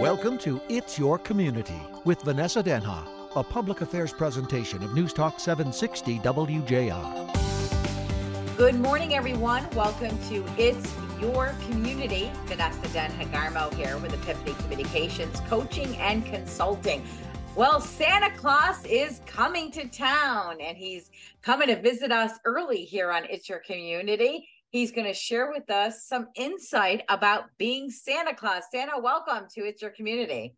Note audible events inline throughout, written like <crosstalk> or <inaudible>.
Welcome to It's Your Community with Vanessa Denha, a public affairs presentation of News Talk 760 WJR. Good morning, everyone. Welcome to It's Your Community. Vanessa Denha Garmo here with Epiphany Communications, coaching and consulting. Well, Santa Claus is coming to town and he's coming to visit us early here on It's Your Community. He's going to share with us some insight about being Santa Claus. Santa, welcome to It's Your Community.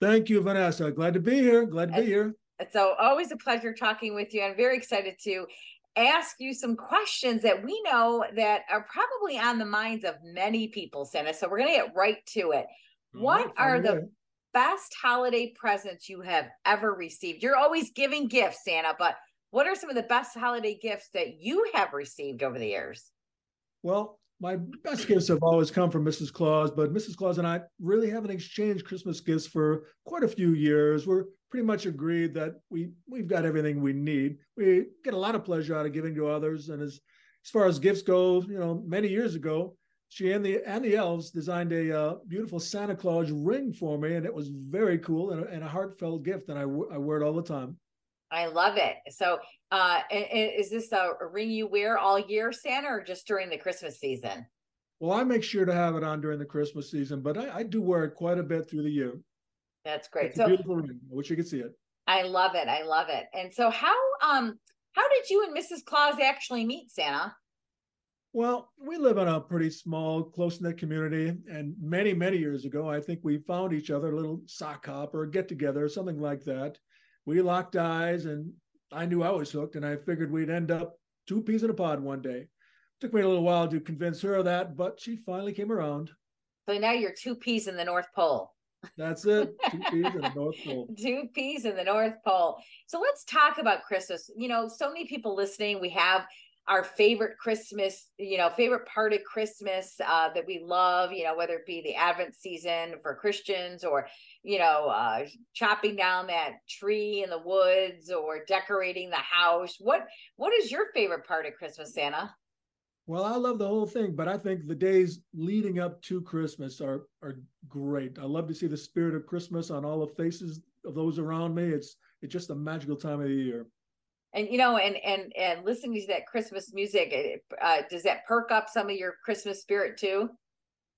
Thank you, Vanessa. Glad to be here. Glad to be here. So, always a pleasure talking with you. I'm very excited to ask you some questions that we know that are probably on the minds of many people, Santa. So, we're going to get right to it. What are the best holiday presents you have ever received? You're always giving gifts, Santa, but what are some of the best holiday gifts that you have received over the years? Well, my best gifts have always come from Mrs. Claus, but Mrs. Claus and I really haven't exchanged Christmas gifts for quite a few years. We're pretty much agreed that we we've got everything we need. We get a lot of pleasure out of giving to others, and as as far as gifts go, you know, many years ago, she and the and the elves designed a uh, beautiful Santa Claus ring for me, and it was very cool and a, and a heartfelt gift, and I, I wear it all the time. I love it. So, uh, is this a ring you wear all year, Santa, or just during the Christmas season? Well, I make sure to have it on during the Christmas season, but I, I do wear it quite a bit through the year. That's great. It's so, a beautiful ring. I wish you could see it. I love it. I love it. And so, how um how did you and Mrs. Claus actually meet, Santa? Well, we live in a pretty small, close knit community. And many, many years ago, I think we found each other a little sock hop or get together, or something like that we locked eyes and I knew I was hooked and I figured we'd end up two peas in a pod one day. Took me a little while to convince her of that, but she finally came around. So now you're two peas in the North Pole. That's it. <laughs> Two peas in the North Pole. two peas in the North Pole. So let's talk about Christmas. You know, so many people listening. We have our favorite Christmas, you know, favorite part of Christmas uh, that we love, you know, whether it be the Advent season for Christians or, you know, uh, chopping down that tree in the woods or decorating the house. What What is your favorite part of Christmas, Santa? Well, I love the whole thing, but I think the days leading up to Christmas are are great. I love to see the spirit of Christmas on all the faces of those around me. It's it's just a magical time of the year and you know and and and listening to that christmas music uh, does that perk up some of your christmas spirit too?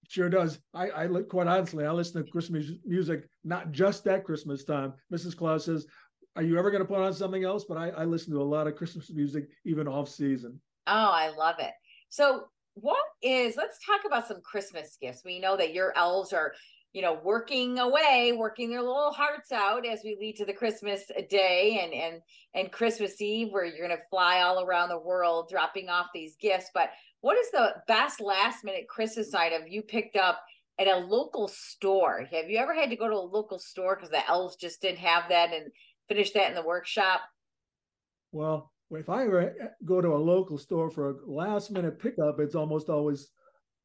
Sure does. I i quite honestly i listen to christmas music not just at christmas time. Mrs claus says are you ever going to put on something else? But i i listen to a lot of christmas music even off season. Oh i love it. So what is let's talk about some christmas gifts. We know that your elves are you know, working away, working their little hearts out as we lead to the Christmas day and and and Christmas Eve, where you're going to fly all around the world dropping off these gifts. But what is the best last minute Christmas mm-hmm. item you picked up at a local store? Have you ever had to go to a local store because the elves just didn't have that and finish that in the workshop? Well, if I eh, go to a local store for a last minute pickup, it's almost always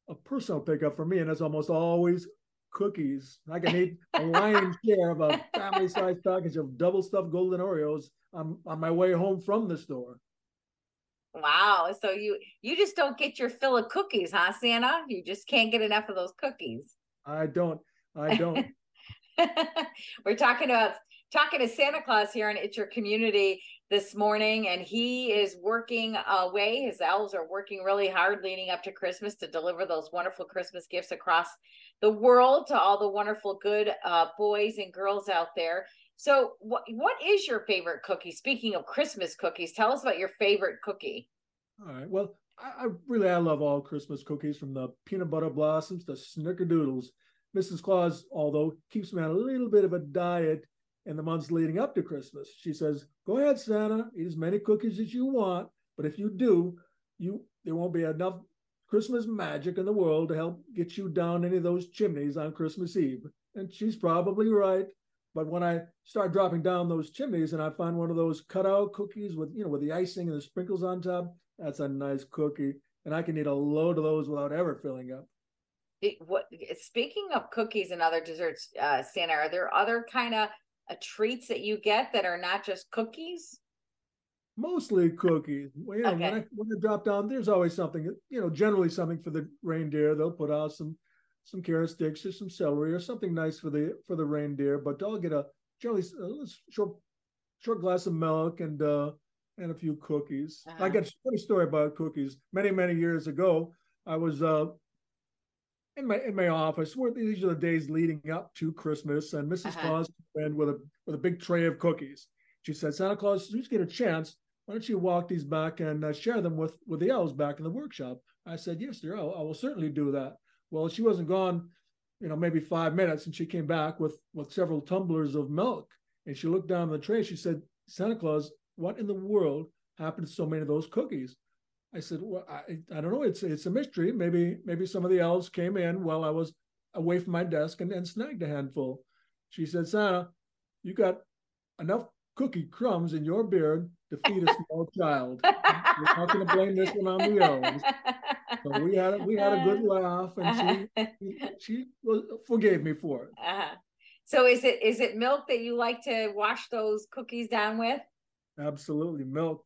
a personal pickup for me, and it's almost always cookies. I can eat a lion's share of a family sized package of double stuffed golden Oreos on, on my way home from the store. Wow. So you you just don't get your fill of cookies, huh, Santa? You just can't get enough of those cookies. I don't. I don't. <laughs> We're talking about talking to Santa Claus here in It's Your Community this morning, and he is working away. His elves are working really hard leading up to Christmas to deliver those wonderful Christmas gifts across the world to all the wonderful, good uh, boys and girls out there. So, what what is your favorite cookie? Speaking of Christmas cookies, tell us about your favorite cookie. All right. Well, I, I really I love all Christmas cookies, from the peanut butter blossoms to snickerdoodles. Mrs. Claus, although keeps me on a little bit of a diet in the months leading up to Christmas, she says, "Go ahead, Santa, eat as many cookies as you want, but if you do, you there won't be enough Christmas magic in the world to help get you down any of those chimneys on Christmas Eve. And she's probably right. But when I start dropping down those chimneys and I find one of those cutout cookies with, you know, with the icing and the sprinkles on top, that's a nice cookie. And I can eat a load of those without ever filling up. It, what speaking of cookies and other desserts, uh, Santa, are there other kind of uh, treats that you get that are not just cookies? mostly cookies. Well, you know, okay. when I when I drop down, there's always something. You know, generally something for the reindeer. They'll put out some some carrot sticks or some celery or something nice for the for the reindeer. But I'll get a generally a short short glass of milk and uh, and a few cookies. Uh-huh. I got a funny story about cookies. Many many years ago, I was uh, in my in my office. Where these are the days leading up to Christmas, and missus uh-huh. Claus came in with a with a big tray of cookies. She said, "Santa Claus, you just get a chance. Why don't you walk these back and uh, share them with with the elves back in the workshop?" I said, "Yes, dear. I, I will certainly do that." Well, she wasn't gone, you know, maybe five minutes, and she came back with with several tumblers of milk. And she looked down on the tray. She said, "Santa Claus, what in the world happened to so many of those cookies?" I said, "Well, I, I don't know. It's it's a mystery. Maybe maybe some of the elves came in while I was away from my desk and, and snagged a handful." She said, "Santa, you got enough cookie crumbs in your beard to feed a small <laughs> child. You're not going to blame this one on the elves." So we had a, we had a good <laughs> laugh, and she she forgave me for it. Uh-huh. So is it is it milk that you like to wash those cookies down with? Absolutely, milk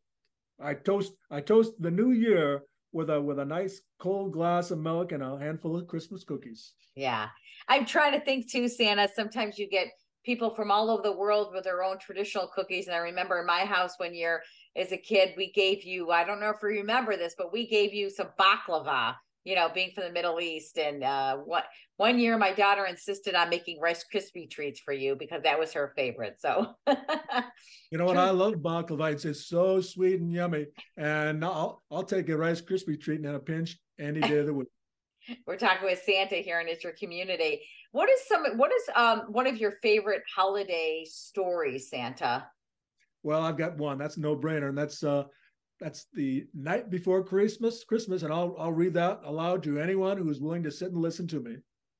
I toast I toast the new year with a with a nice cold glass of milk and a handful of Christmas cookies. Yeah. I'm trying to think too, Santa. Sometimes you get people from all over the world with their own traditional cookies. And I remember in my house one year as a kid, we gave you, I don't know if you remember this, but we gave you some baklava you know, being from the Middle East. And uh, what one year, my daughter insisted on making Rice Krispie treats for you because that was her favorite. So, <laughs> you know what? I love baklava. It's, so sweet and yummy. And I'll I'll take a Rice Krispie treat and a pinch any day of the week. <laughs> We're talking with Santa here in It's your community. What is some? What is um one of your favorite holiday stories, Santa? Well, I've got one. That's no brainer, and that's uh that's the night before Christmas, Christmas, and I'll I'll read that aloud to anyone who is willing to sit and listen to me.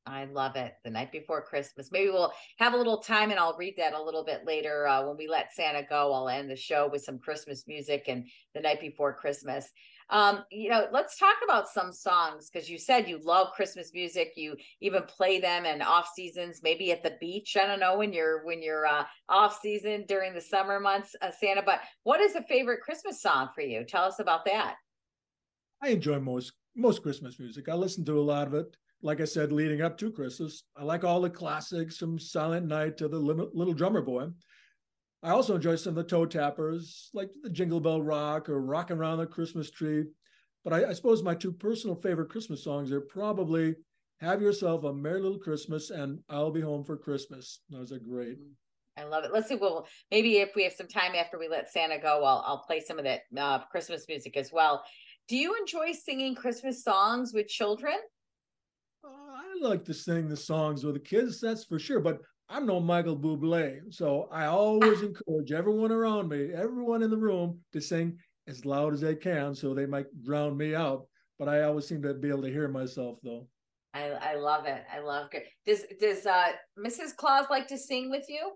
I love it. The night before Christmas. Maybe we'll have a little time and I'll read that a little bit later uh, when we let Santa go. I'll end the show with some Christmas music and the night before Christmas. Um, you know, let's talk about some songs because you said you love Christmas music. You even play them in off seasons, maybe at the beach. I don't know when you're when you're uh, off season during the summer months, uh, Santa. But what is a favorite Christmas song for you? Tell us about that. I enjoy most most Christmas music. I listen to a lot of it. Like I said, leading up to Christmas, I like all the classics from Silent Night to the Little, Little Drummer Boy. I also enjoy some of the toe tappers, like the Jingle Bell Rock or Rocking Around the Christmas Tree. But I, I, suppose my two personal favorite Christmas songs are probably Have Yourself a Merry Little Christmas and I'll Be Home for Christmas. Those are great. I love it. Let's see. Well, maybe if we have some time after we let Santa go, I'll, I'll play some of that uh, Christmas music as well. Do you enjoy singing Christmas songs with children? Uh, I like to sing the songs with the kids, that's for sure. But I'm no Michael Bublé, so I always <laughs> encourage everyone around me, everyone in the room, to sing as loud as they can, so they might drown me out. But I always seem to be able to hear myself, though. I, I love it. I love it. Does Does uh, Mrs. Claus like to sing with you?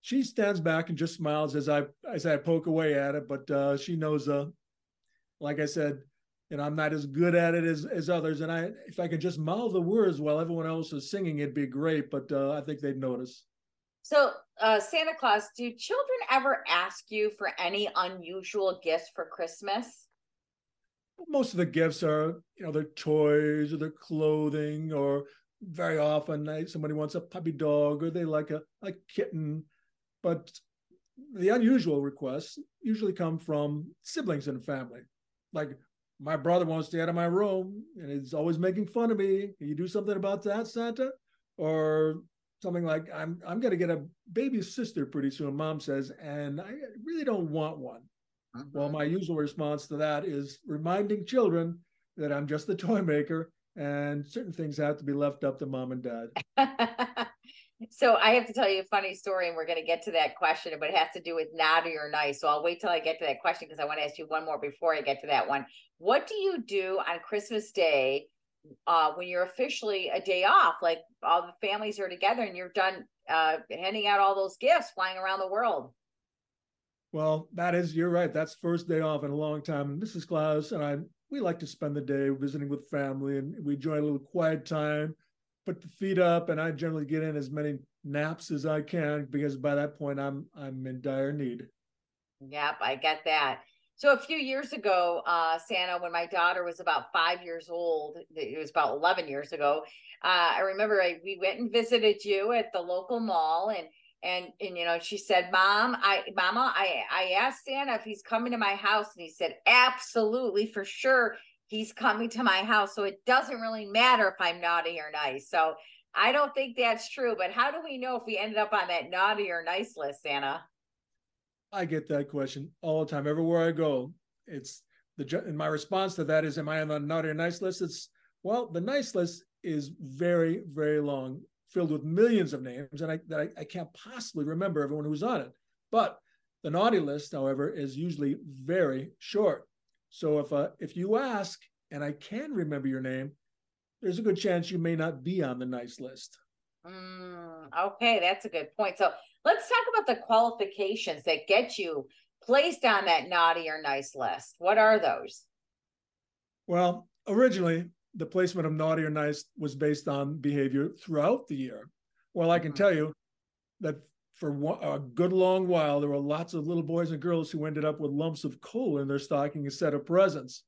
She stands back and just smiles as I as I poke away at it, but uh, she knows. Uh, like I said, you know, I'm not as good at it as, as others. And I, if I could just mouth the words while everyone else is singing, it'd be great. But uh, I think they'd notice. So, uh, Santa Claus, do children ever ask you for any unusual gifts for Christmas? Most of the gifts are, you know, their toys or their clothing, or very often somebody wants a puppy dog or they like a, a kitten. But the unusual requests usually come from siblings in the family. Like my brother won't stay out of my room and he's always making fun of me. Can you do something about that, Santa? Or something like I'm I'm gonna get a baby sister pretty soon, mom says, and I really don't want one. Mm-hmm. Well, my usual response to that is reminding children that I'm just the toy maker and certain things have to be left up to mom and dad. <laughs> So I have to tell you a funny story, and we're going to get to that question, but it has to do with naughty or nice. So I'll wait till I get to that question because I want to ask you one more before I get to that one. What do you do on Christmas Day uh, when you're officially a day off? Like all the families are together and you're done uh, handing out all those gifts, flying around the world. Well, that is, you're right. That's first day off in a long time. And Mrs. Claus and I, we like to spend the day visiting with family and we enjoy a little quiet time put the feet up, and I generally get in as many naps as I can because by that point I'm I'm in dire need. Yep, I get that. So a few years ago, uh, Santa, when my daughter was about five years old, it was about 11 years ago. Uh, I remember I, we went and visited you at the local mall and and and you know she said mom i mama i i asked santa if he's coming to my house and he said absolutely for sure he's coming to my house so it doesn't really matter if i'm naughty or nice so i don't think that's true but how do we know if we ended up on that naughty or nice list santa i get that question all the time everywhere i go it's the and my response to that is am i on the naughty or nice list it's well the nice list is very very long filled with millions of names, and I, I, I can't possibly remember everyone who's on it. But the naughty list, however, is usually very short. So if uh, if you ask and I can remember your name, there's a good chance you may not be on the nice list. Mm, okay, that's a good point. So let's talk about the qualifications that get you placed on that naughty or nice list. What are those? Well, originally the placement of naughty or nice was based on behavior throughout the year. Well, I can mm-hmm. tell you that for a good long while, there were lots of little boys and girls who ended up with lumps of coal in their stocking instead of presents.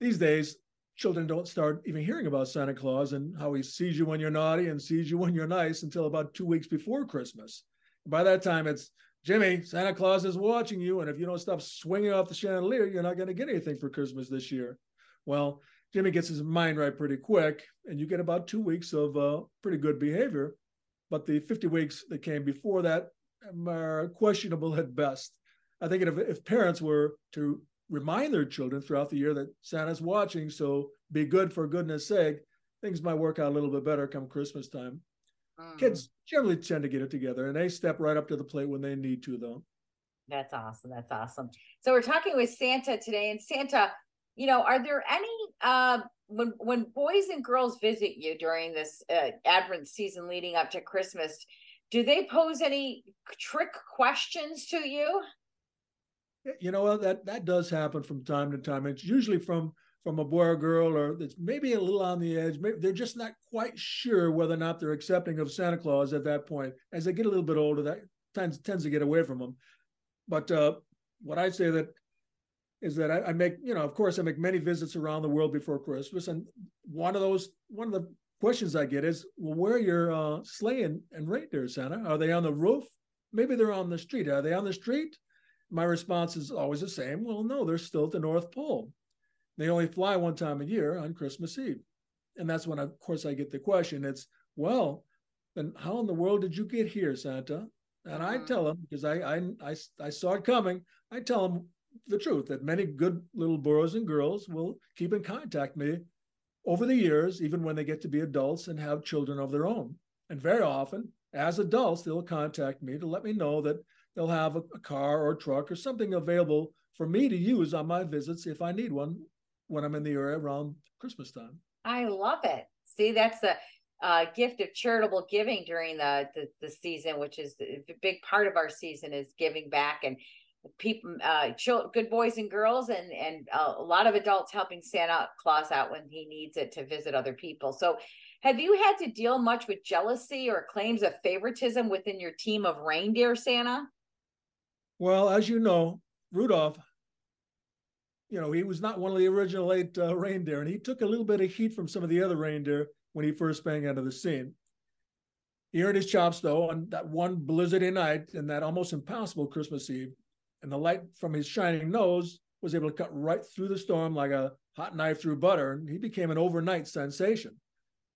These days, children don't start even hearing about Santa Claus and how he sees you when you're naughty and sees you when you're nice until about two weeks before Christmas. By that time, it's Jimmy, Santa Claus is watching you, and if you don't stop swinging off the chandelier, you're not going to get anything for Christmas this year. Well, Jimmy gets his mind right pretty quick, and you get about two weeks of uh, pretty good behavior. But the 50 weeks that came before that are questionable at best. I think if, if parents were to remind their children throughout the year that Santa's watching, so be good for goodness sake, things might work out a little bit better come Christmas time. Mm. Kids generally tend to get it together and they step right up to the plate when they need to, though. That's awesome. That's awesome. So we're talking with Santa today, and Santa, you know, are there any uh, when when boys and girls visit you during this uh, Advent season leading up to Christmas, do they pose any trick questions to you? You know that that does happen from time to time. It's usually from from a boy or girl, or that's maybe a little on the edge. Maybe they're just not quite sure whether or not they're accepting of Santa Claus at that point. As they get a little bit older, that tends tends to get away from them. But uh, what I say that is that I, I, make, you know, of course, I make many visits around the world before Christmas, and one of those, one of the questions I get is, well, where are your uh, sleigh and, and reindeer, Santa? Are they on the roof? Maybe they're on the street. Are they on the street? My response is always the same. Well, no, they're still at the North Pole. They only fly one time a year on Christmas Eve, and that's when, of course, I get the question. It's, well, then how in the world did you get here, Santa? And I mm-hmm. tell them because I, I I I saw it coming. I tell them the truth that many good little boys and girls will keep in contact me over the years, even when they get to be adults and have children of their own. And very often, as adults, they'll contact me to let me know that they'll have a, a car or a truck or something available for me to use on my visits if I need one when I'm in the area around Christmas time. I love it. See, that's the uh, gift of charitable giving during the, the, the season, which is a big part of our season is giving back and people uh good boys and girls and and uh, a lot of adults helping santa claus out when he needs it to visit other people. So have you had to deal much with jealousy or claims of favoritism within your team of reindeer santa? Well as you know rudolph you know he was not one of the original eight uh, reindeer and he took a little bit of heat from some of the other reindeer when he first sprang onto the scene. He earned his chops though on that one blizzardy night and that almost impossible christmas eve and the light from his shining nose was able to cut right through the storm like a hot knife through butter, and he became an overnight sensation.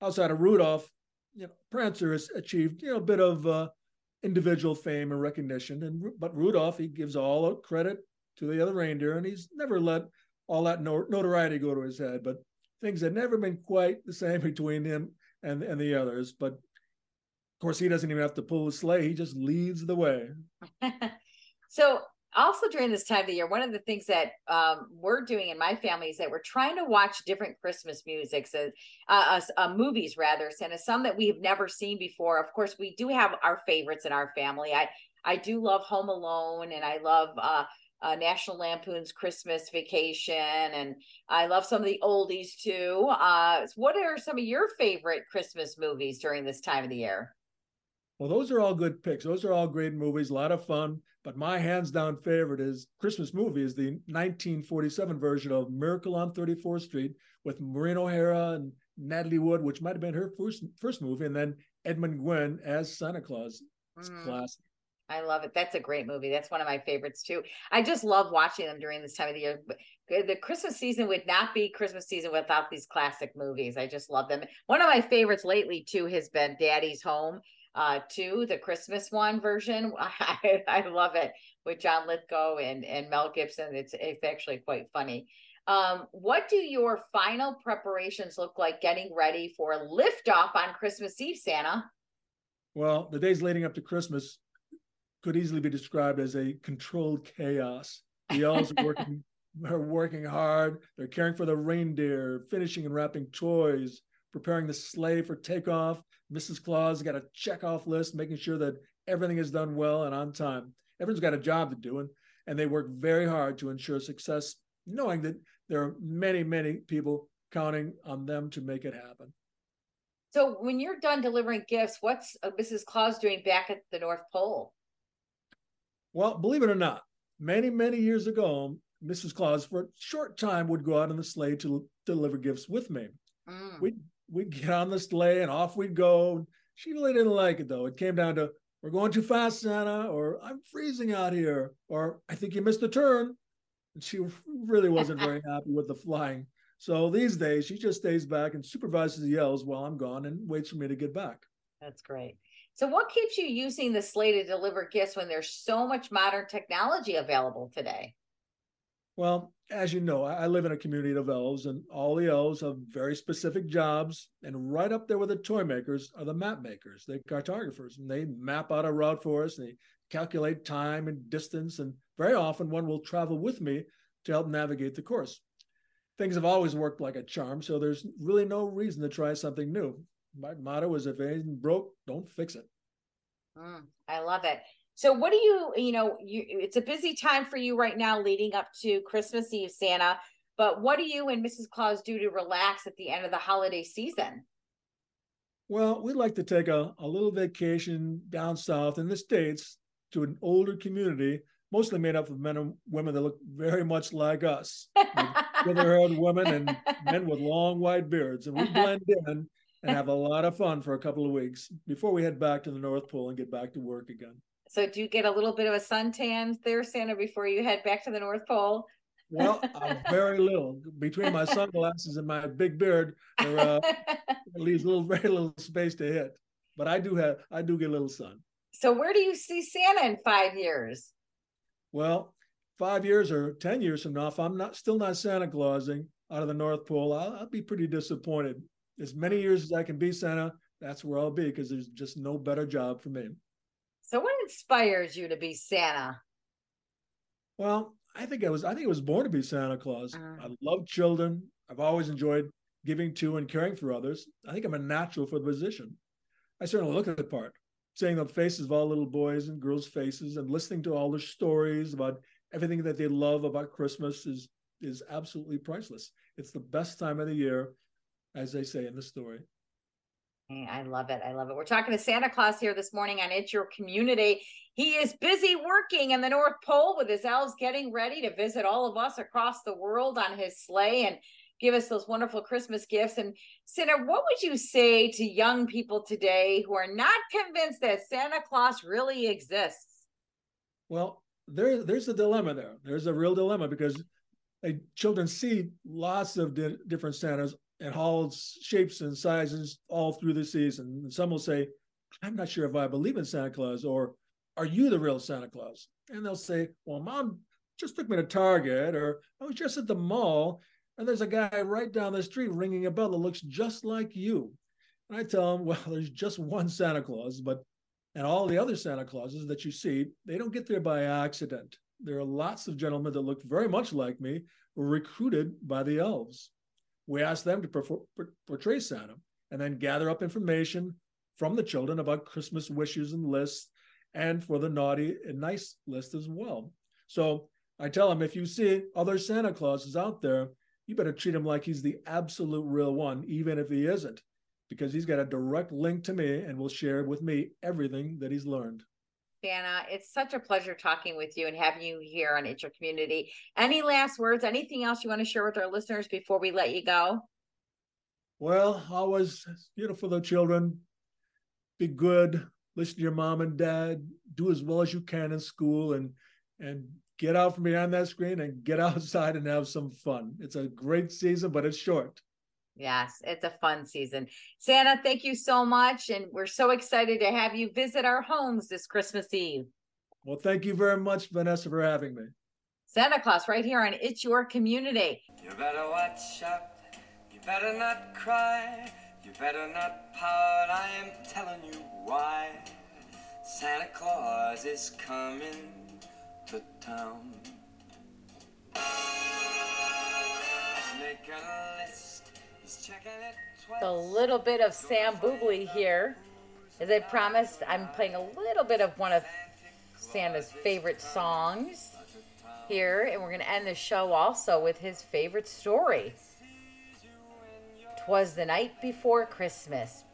Outside of Rudolph, you know, Prancer has achieved you know a bit of uh, individual fame and recognition, and but Rudolph he gives all the credit to the other reindeer, and he's never let all that notoriety go to his head. But things had never been quite the same <laughs> between him and and the others. But of course, he doesn't even have to pull the sleigh; he just leads the way. <laughs> so also during this time of the year, one of the things that um, we're doing in my family is that we're trying to watch different Christmas musics, uh, uh, uh, movies rather, and some that we have never seen before. Of course, we do have our favorites in our family. I I do love Home Alone, and I love uh, uh, National Lampoon's Christmas Vacation, and I love some of the oldies too. Uh, what are some of your favorite Christmas movies during this time of the year? Well, those are all good picks. Those are all great movies, a lot of fun. But my hands down favorite is Christmas movie is the 1947 version of Miracle on 34th Street with Maureen O'Hara and Natalie Wood, which might have been her first first movie, and then Edmund Gwenn as Santa Claus. It's mm. classic. I love it. That's a great movie. That's one of my favorites too. I just love watching them during this time of the year. The Christmas season would not be Christmas season without these classic movies. I just love them. One of my favorites lately too has been Daddy's Home uh too, the Christmas one version. <laughs> I, I love it with John Lithgow and and Mel Gibson. It's it's actually quite funny. Um, what do your final preparations look like getting ready for liftoff on Christmas Eve, Santa? Well, the days leading up to Christmas could easily be described as a controlled chaos. The elves are working <laughs> are working hard. They're caring for the reindeer, finishing and wrapping toys, preparing the sleigh for takeoff. Mrs. Claus got a check off list, making sure that everything is done well and on time. Everyone's got a job to do, and, and they work very hard to ensure success, knowing that there are many, many people counting on them to make it happen. So, when you're done delivering gifts, what's uh, Mrs. Claus doing back at the North Pole? Well, believe it or not, many, many years ago, Mrs. Claus, for a short time, would go out on the sleigh to deliver gifts with me. Mm. We'd we'd get on the sleigh and off we'd go. She really didn't like it though. It came down to we're going too fast, Santa, or I'm freezing out here, or I think you missed a turn. And she really wasn't very <laughs> happy with the flying. So these days she just stays back and supervises the yells while I'm gone and waits for me to get back. That's great. So what keeps you using the sleigh to deliver gifts when there's so much modern technology available today? Well, as you know, I live in a community of elves, and all the elves have very specific jobs. And right up there with the toy makers are the map makers, the cartographers, and they map out a route for us. And they calculate time and distance, and very often one will travel with me to help navigate the course. Things have always worked like a charm, so there's really no reason to try something new. My motto is if anything broke, don't fix it. Mm, I love it. So what do you, you know, you it's a busy time for you right now leading up to Christmas Eve, Santa. But what do you and Mrs. Claus do to relax at the end of the holiday season? Well, we'd like to take a, a little vacation down south in the States to an older community, mostly made up of men and women that look very much like us. With <laughs> haired women and men with long white beards. And we blend in and have a lot of fun for a couple of weeks before we head back to the North Pole and get back to work again. So do you get a little bit of a suntan there, Santa, before you head back to the North Pole? Well, uh, very little. Between my sunglasses and my big beard, there uh, <laughs> leaves little, very little space to hit. But I do have, I do get a little sun. So where do you see Santa in five years? Well, five years or ten years from now, if I'm not still not Santa Clausing out of the North Pole, I'll, I'll be pretty disappointed. As many years as I can be Santa, that's where I'll be because there's just no better job for me. So what inspires you to be Santa? Well, I think I was I think I was born to be Santa Claus. Uh, I love children. I've always enjoyed giving to and caring for others. I think I'm a natural for the position. I certainly look at the part, seeing the faces of all little boys and girls' faces and listening to all their stories about everything that they love about Christmas is is absolutely priceless. It's the best time of the year, as they say in the story. I love it. I love it. We're talking to Santa Claus here this morning on It's Your Community. He is busy working in the North Pole with his elves getting ready to visit all of us across the world on his sleigh and give us those wonderful Christmas gifts. And Santa, what would you say to young people today who are not convinced that Santa Claus really exists? Well, there, there's a dilemma there. There's a real dilemma because children see lots of di- different Santas and all shapes and sizes all through the season. And some will say, I'm not sure if I believe in Santa Claus, or are you the real Santa Claus? And they'll say, Well, mom just took me to Target, or I was just at the mall, and there's a guy right down the street ringing a bell that looks just like you. And I tell them, Well, <laughs> there's just one Santa Claus, but and all the other Santa Clauses that you see, they don't get there by accident. There are lots of gentlemen that look very much like me, were recruited by the elves we ask them to portray Santa and then gather up information from the children about Christmas wishes and lists and for the naughty and nice list as well. So I tell them if you see other Santa Clauses out there, you better treat him like he's the absolute real one, even if he isn't. because he's got a direct link to me and will share with me everything that he's learned. Santa, it's such a pleasure talking with you and having you here on It's Your Community. Any last words? Anything else you want to share with our listeners before we let you go? Well, always, you know, for the children, be good, listen to your mom and dad, do as well as you can in school, and and get out from behind that screen and get <laughs> outside and have some fun. It's a great season, but it's short. Yes, it's a fun season. Santa, thank you so much. And we're so excited to have you visit our homes this Christmas Eve. Well, thank you very much, Vanessa, for having me. Santa Claus, right here on It's Your Community. You better watch out. You better not cry. You better not pout. I am telling you why. Santa Claus is coming to town. Make a list. A little bit of Sam Bublé here. As I promised, I'm playing a little bit of one of Santa's favorite songs here, and we're going to end the show also with his favorite story. Twas the night before Christmas.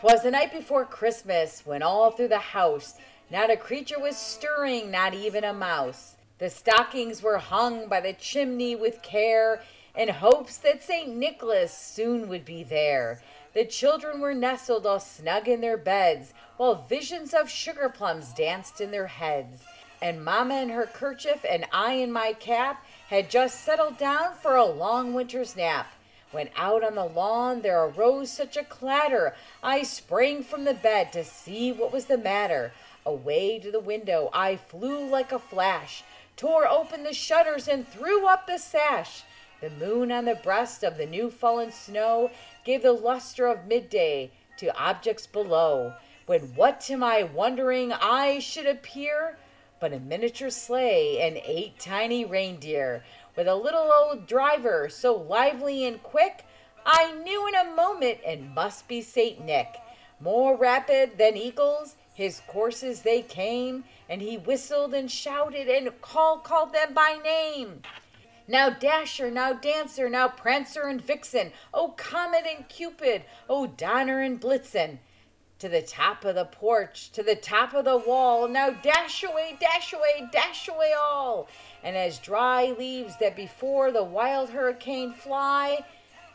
Twas the night before Christmas when all through the house not a creature was stirring, not even a mouse. The stockings were hung by the chimney with care in hopes that St. Nicholas soon would be there. The children were nestled all snug in their beds, while visions of sugar plums danced in their heads. And Mamma in her kerchief and I in my cap had just settled down for a long winter's nap. When out on the lawn there arose such a clatter, I sprang from the bed to see what was the matter. Away to the window I flew like a flash, tore open the shutters and threw up the sash. The moon on the breast of the new fallen snow gave the luster of midday to objects below, when what to my wondering eyes should appear but a miniature sleigh and eight tiny reindeer, with a little old driver so lively and quick, I knew in a moment it must be Saint Nick. More rapid than eagles, his courses they came, and he whistled and shouted and called called them by name. Now Dasher, now Dancer, now Prancer and Vixen, oh Comet and Cupid, oh Donner and Blitzen. To the top of the porch, to the top of the wall, now dash away, dash away, dash away all. And as dry leaves that before the wild hurricane fly,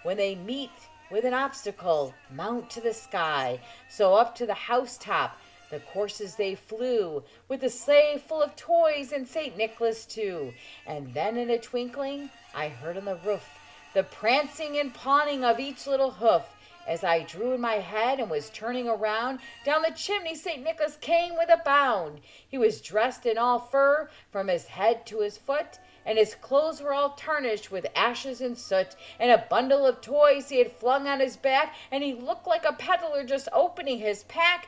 when they meet with an obstacle, mount to the sky. So up to the housetop, the courses they flew, with a sleigh full of toys and St. Nicholas too. And then in a twinkling I heard on the roof the prancing and pawing of each little hoof. As I drew in my head and was turning around, down the chimney St. Nicholas came with a bound. He was dressed in all fur from his head to his foot, and his clothes were all tarnished with ashes and soot, and a bundle of toys he had flung on his back, and he looked like a peddler just opening his pack.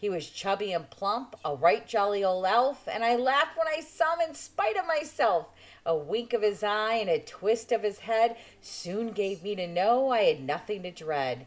He was chubby and plump, a right jolly old elf, and I laughed when I saw him in spite of myself. A wink of his eye and a twist of his head soon gave me to know I had nothing to dread.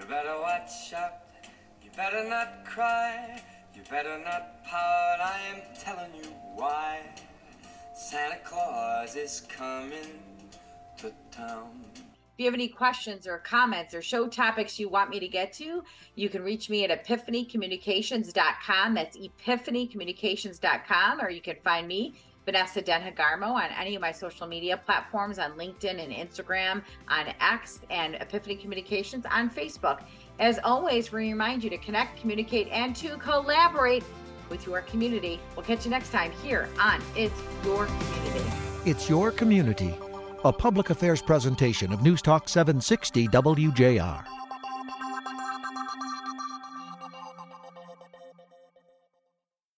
You better watch out. You better not cry. You better not pout. I am telling you why. Santa Claus is coming to town. If you have any questions or comments or show topics you want me to get to, you can reach me at epiphanycommunications.com. That's epiphanycommunications.com, or you can find me Vanessa Denha Garmo on any of my social media platforms on LinkedIn and Instagram, on X, and Epiphany Communications on Facebook. As always, we remind you to connect, communicate, and to collaborate with your community. We'll catch you next time here on It's Your Community. It's Your Community, a public affairs presentation of News Talk 760 WJR.